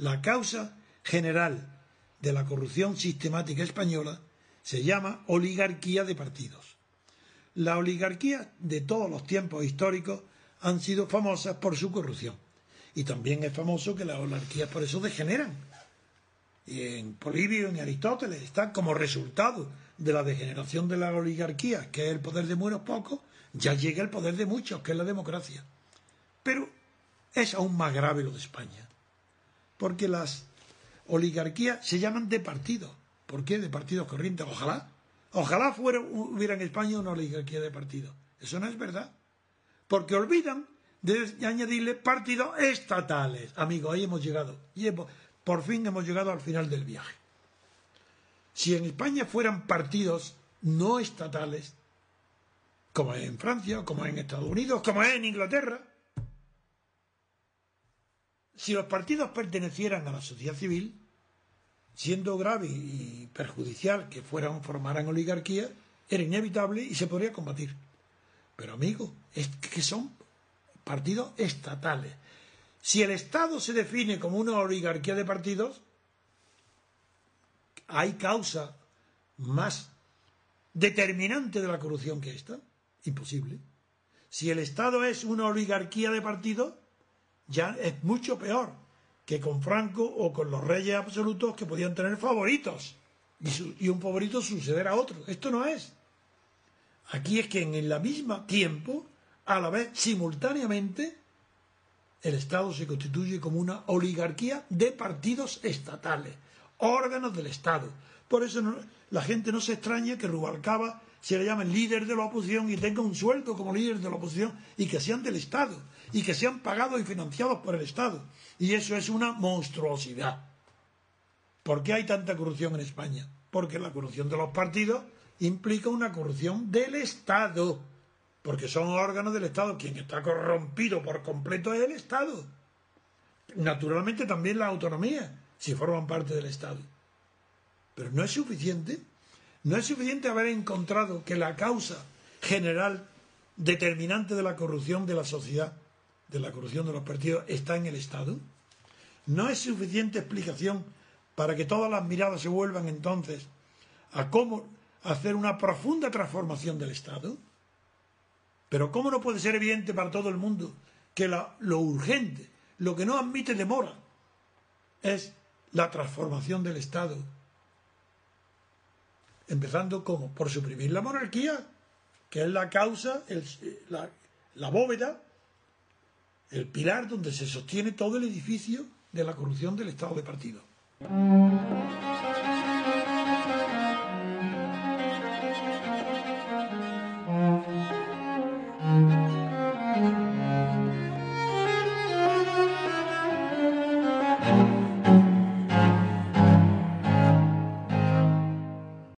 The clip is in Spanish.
La causa general de la corrupción sistemática española se llama oligarquía de partidos. Las oligarquías de todos los tiempos históricos han sido famosas por su corrupción. Y también es famoso que las oligarquías por eso degeneran. Y en Polibio, en Aristóteles, está como resultado de la degeneración de la oligarquía, que es el poder de unos pocos, ya llega el poder de muchos, que es la democracia. Pero es aún más grave lo de España porque las oligarquías se llaman de partidos. ¿Por qué? De partidos corrientes. Ojalá. Ojalá fuera, hubiera en España una oligarquía de partidos. Eso no es verdad. Porque olvidan de añadirle partidos estatales. Amigos, ahí hemos llegado. Y por fin hemos llegado al final del viaje. Si en España fueran partidos no estatales, como en Francia, como en Estados Unidos, como en Inglaterra, si los partidos pertenecieran a la sociedad civil, siendo grave y perjudicial que fueran formaran oligarquía, era inevitable y se podría combatir. Pero amigo, es que son partidos estatales. Si el Estado se define como una oligarquía de partidos, ¿hay causa más determinante de la corrupción que esta? Imposible. Si el Estado es una oligarquía de partidos, ya es mucho peor que con Franco o con los reyes absolutos que podían tener favoritos y, un favorito suceder a otro. Esto no es. Aquí es que en el mismo tiempo, a la vez, simultáneamente, el Estado se constituye como una oligarquía de partidos estatales, órganos del Estado. Por eso la gente no se extraña que Rubalcaba se le llame líder de la oposición y tenga un sueldo como líder de la oposición y que sean del Estado y que sean pagados y financiados por el Estado. Y eso es una monstruosidad. ¿Por qué hay tanta corrupción en España? Porque la corrupción de los partidos implica una corrupción del Estado. Porque son órganos del Estado. Quien está corrompido por completo es el Estado. Naturalmente también la autonomía, si forman parte del Estado. Pero no es suficiente. No es suficiente haber encontrado que la causa general determinante de la corrupción de la sociedad de la corrupción de los partidos está en el Estado? ¿No es suficiente explicación para que todas las miradas se vuelvan entonces a cómo hacer una profunda transformación del Estado? Pero ¿cómo no puede ser evidente para todo el mundo que lo urgente, lo que no admite demora, es la transformación del Estado? Empezando como por suprimir la monarquía, que es la causa, la, bóveda, el pilar donde se sostiene todo el edificio de la corrupción del Estado de partido.